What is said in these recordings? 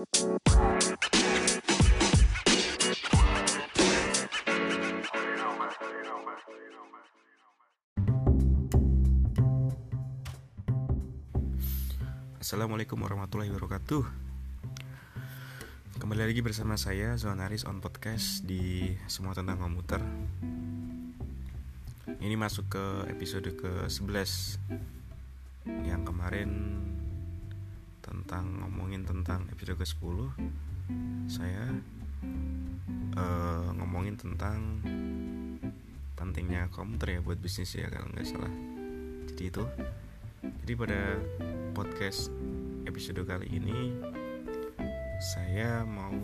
Assalamualaikum warahmatullahi wabarakatuh. Kembali lagi bersama saya Zonaris on Podcast di Semua Tentang Komputer Ini masuk ke episode ke-11 Yang kemarin tentang ngomongin tentang episode ke-10 Saya uh, ngomongin tentang pentingnya komputer ya buat bisnis ya kalau nggak salah. Jadi itu. Jadi pada podcast episode kali ini saya mau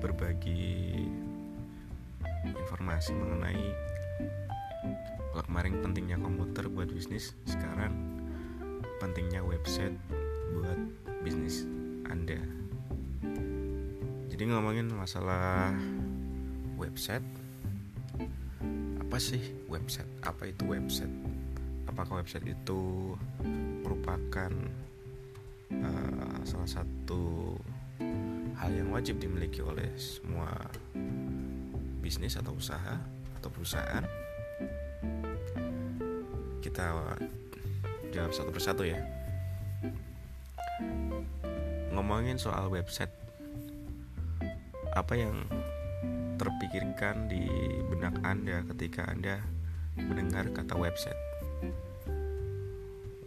berbagi informasi mengenai kalau kemarin pentingnya komputer buat bisnis sekarang pentingnya website buat bisnis Anda. Jadi ngomongin masalah website apa sih website? Apa itu website? Apakah website itu merupakan uh, salah satu hal yang wajib dimiliki oleh semua bisnis atau usaha atau perusahaan? Kita jawab satu persatu ya ngomongin soal website. Apa yang terpikirkan di benak Anda ketika Anda mendengar kata website?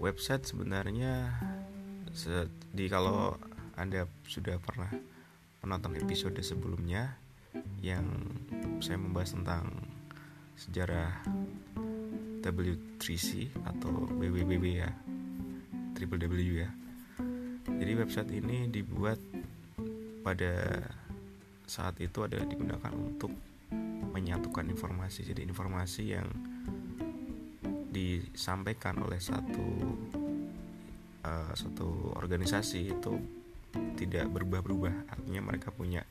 Website sebenarnya di kalau anda sudah pernah menonton episode sebelumnya yang saya membahas tentang sejarah W3C atau WWW ya triple W ya jadi website ini dibuat pada saat itu ada digunakan untuk menyatukan informasi. Jadi informasi yang disampaikan oleh satu uh, satu organisasi itu tidak berubah-berubah. Artinya mereka punya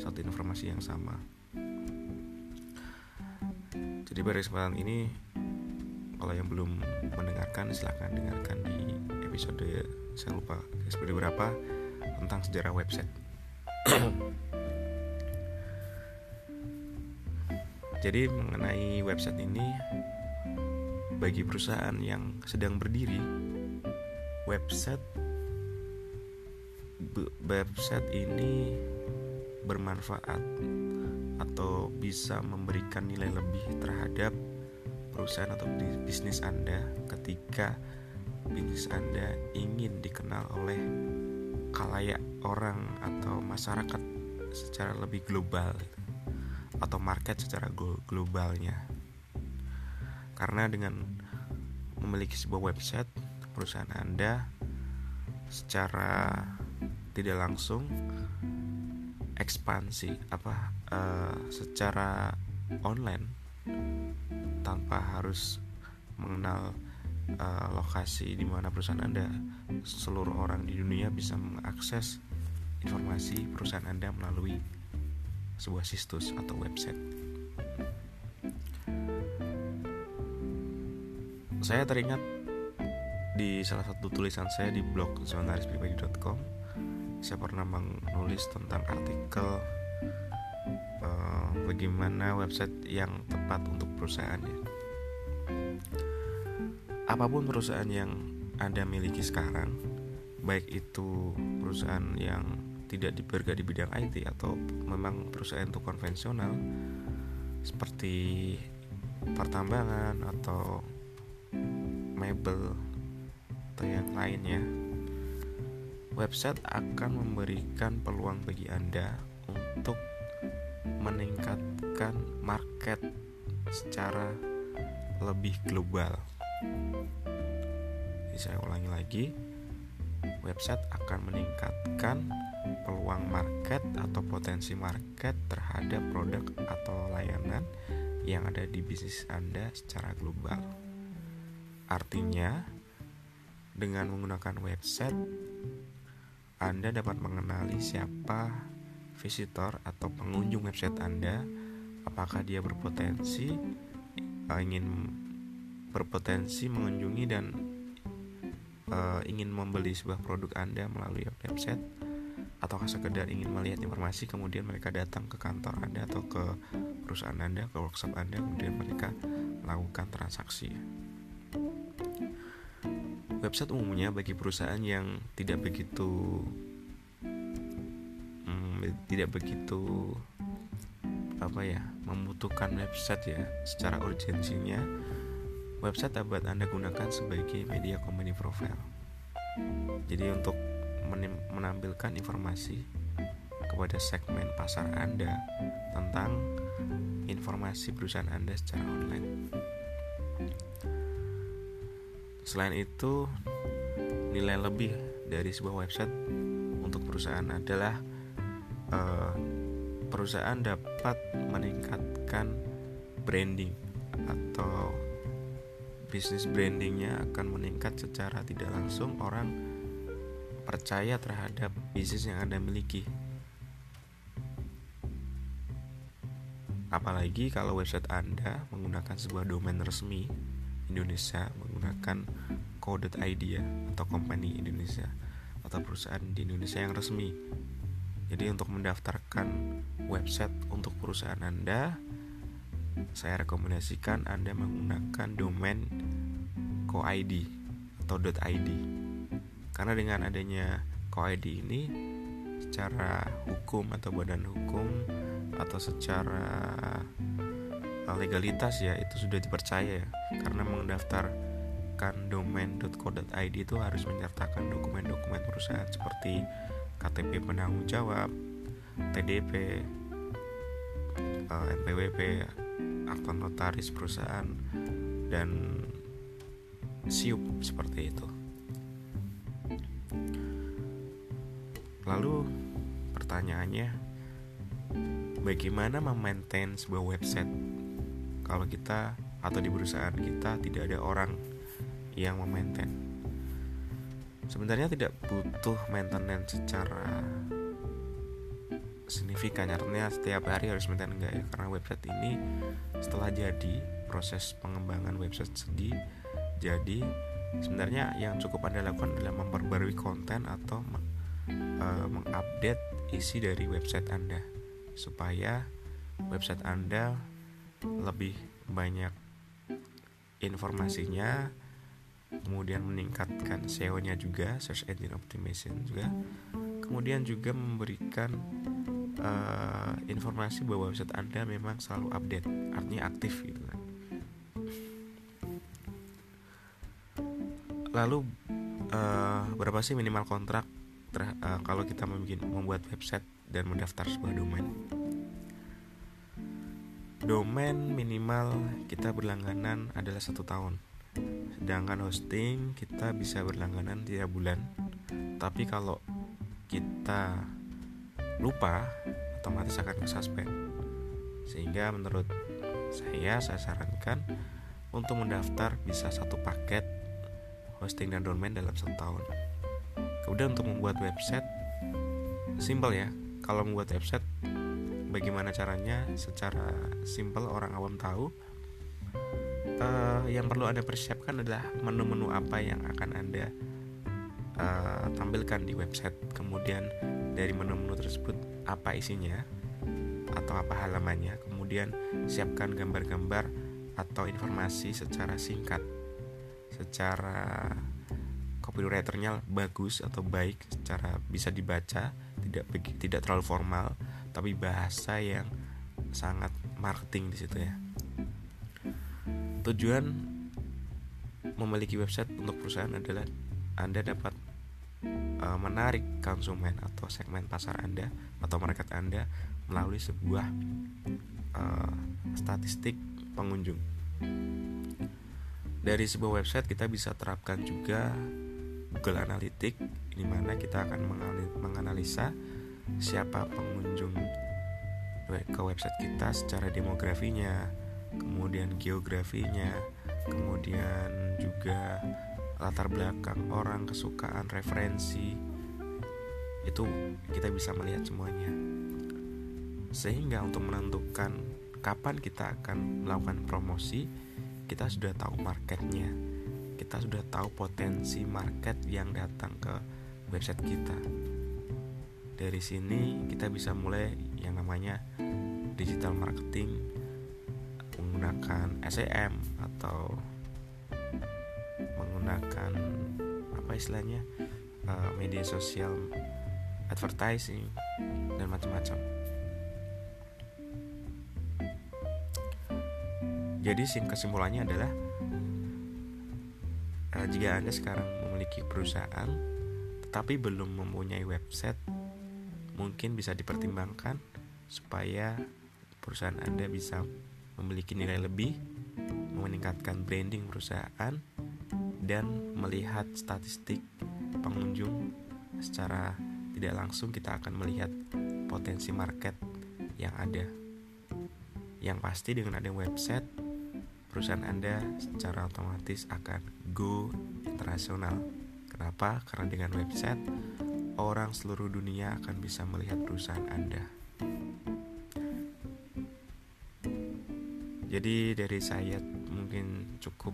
satu informasi yang sama. Jadi pada kesempatan ini kalau yang belum mendengarkan silahkan dengarkan di episode saya lupa episode berapa tentang sejarah website. Jadi mengenai website ini bagi perusahaan yang sedang berdiri website website ini bermanfaat atau bisa memberikan nilai lebih terhadap perusahaan atau bisnis Anda ketika bisnis Anda ingin dikenal oleh kalayak orang atau masyarakat secara lebih global atau market secara globalnya? Karena dengan memiliki sebuah website perusahaan Anda secara tidak langsung ekspansi apa uh, secara online tanpa harus mengenal uh, lokasi di mana perusahaan Anda seluruh orang di dunia bisa mengakses informasi perusahaan Anda melalui sebuah situs atau website. saya teringat di salah satu tulisan saya di blog zonarispribadi.com saya pernah menulis tentang artikel uh, bagaimana website yang tepat untuk perusahaannya apa pun perusahaan yang anda miliki sekarang baik itu perusahaan yang tidak diberga di bidang IT atau memang perusahaan itu konvensional seperti pertambangan atau mebel atau yang lainnya website akan memberikan peluang bagi Anda untuk meningkatkan market secara lebih global. Jadi saya ulangi lagi, website akan meningkatkan peluang market atau potensi market terhadap produk atau layanan yang ada di bisnis Anda secara global. Artinya, dengan menggunakan website, Anda dapat mengenali siapa visitor atau pengunjung website Anda, apakah dia berpotensi uh, ingin berpotensi mengunjungi dan uh, ingin membeli sebuah produk Anda melalui website, atau sekedar ingin melihat informasi kemudian mereka datang ke kantor Anda atau ke perusahaan Anda, ke workshop Anda kemudian mereka melakukan transaksi. Website umumnya bagi perusahaan yang tidak begitu hmm, tidak begitu apa ya membutuhkan website ya secara urgensinya website dapat anda gunakan sebagai media company profile. Jadi untuk menampilkan informasi kepada segmen pasar anda tentang informasi perusahaan anda secara online. Selain itu nilai lebih dari sebuah website untuk perusahaan adalah uh, perusahaan dapat meningkatkan branding atau bisnis brandingnya akan meningkat secara tidak langsung orang percaya terhadap bisnis yang anda miliki. Apalagi kalau website anda menggunakan sebuah domain resmi Indonesia menggunakan co.id ya atau company Indonesia atau perusahaan di Indonesia yang resmi. Jadi untuk mendaftarkan website untuk perusahaan Anda, saya rekomendasikan Anda menggunakan domain co.id atau .id. Karena dengan adanya co.id ini secara hukum atau badan hukum atau secara legalitas ya itu sudah dipercaya ya. karena mendaftarkan domain.co.id itu harus menyertakan dokumen-dokumen perusahaan seperti KTP penanggung jawab, TDP, eh, NPWP, akta notaris perusahaan, dan siup seperti itu. Lalu pertanyaannya, bagaimana memaintain sebuah website kalau kita atau di perusahaan kita tidak ada orang yang memaintain? sebenarnya tidak butuh maintenance secara signifikan. Artinya setiap hari harus maintenance enggak ya karena website ini setelah jadi proses pengembangan website sendiri jadi sebenarnya yang cukup anda lakukan adalah memperbarui konten atau uh, mengupdate isi dari website anda. Supaya website anda lebih banyak informasinya kemudian meningkatkan SEO-nya juga search engine optimization juga kemudian juga memberikan uh, informasi bahwa website anda memang selalu update artinya aktif gitu kan. Lalu uh, berapa sih minimal kontrak uh, kalau kita membuat, membuat website dan mendaftar sebuah domain? Domain minimal kita berlangganan adalah satu tahun. Sedangkan hosting kita bisa berlangganan tiap bulan. Tapi kalau kita lupa otomatis akan ke suspend sehingga menurut saya saya sarankan untuk mendaftar bisa satu paket hosting dan domain dalam satu tahun. Kemudian untuk membuat website simple ya. Kalau membuat website bagaimana caranya? Secara simple orang awam tahu. Uh, yang perlu anda persiapkan adalah menu-menu apa yang akan anda uh, tampilkan di website. Kemudian dari menu-menu tersebut apa isinya atau apa halamannya. Kemudian siapkan gambar-gambar atau informasi secara singkat secara copywriternya bagus atau baik secara bisa dibaca tidak tidak terlalu formal tapi bahasa yang sangat marketing di situ ya. Tujuan memiliki website untuk perusahaan adalah Anda dapat uh, menarik konsumen atau segmen pasar Anda atau market Anda melalui sebuah uh, statistik pengunjung. Dari sebuah website kita bisa terapkan juga Google Analytics di mana kita akan menganalisa siapa pengunjung ke website kita secara demografinya, kemudian geografinya, kemudian juga latar belakang orang, kesukaan, referensi. Itu kita bisa melihat semuanya. Sehingga untuk menentukan kapan kita akan melakukan promosi, kita sudah tahu marketnya. Kita sudah tahu potensi market yang datang ke website kita. dari sini kita bisa mulai yang namanya digital marketing menggunakan SEM atau menggunakan apa istilahnya uh, media sosial advertising dan macam-macam. Jadi kesimpulannya adalah uh, jika anda sekarang memiliki perusahaan tetapi belum mempunyai website mungkin bisa dipertimbangkan supaya perusahaan anda bisa memiliki nilai lebih meningkatkan branding perusahaan dan melihat statistik pengunjung secara tidak langsung kita akan melihat potensi market yang ada. Yang pasti dengan ada website, perusahaan Anda secara otomatis akan go internasional. Kenapa? Karena dengan website, orang seluruh dunia akan bisa melihat perusahaan Anda. Jadi dari saya mungkin cukup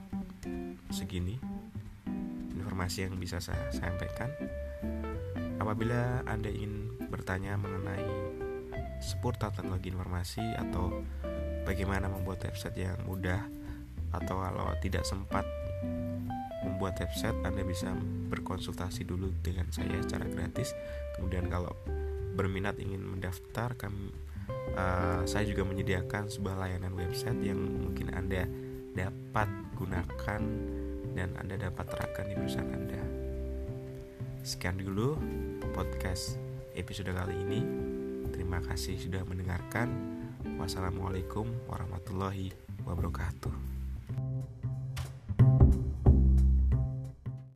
segini informasi yang bisa saya sampaikan. Apabila Anda ingin bertanya mengenai seputar teknologi informasi atau bagaimana membuat website yang mudah atau kalau tidak sempat membuat website Anda bisa berkonsultasi dulu dengan saya secara gratis. Kemudian kalau berminat ingin mendaftar kami uh, saya juga menyediakan sebuah layanan website yang mungkin Anda dapat gunakan dan Anda dapat terapkan di perusahaan Anda. Sekian dulu podcast episode kali ini. Terima kasih sudah mendengarkan. Wassalamualaikum warahmatullahi wabarakatuh.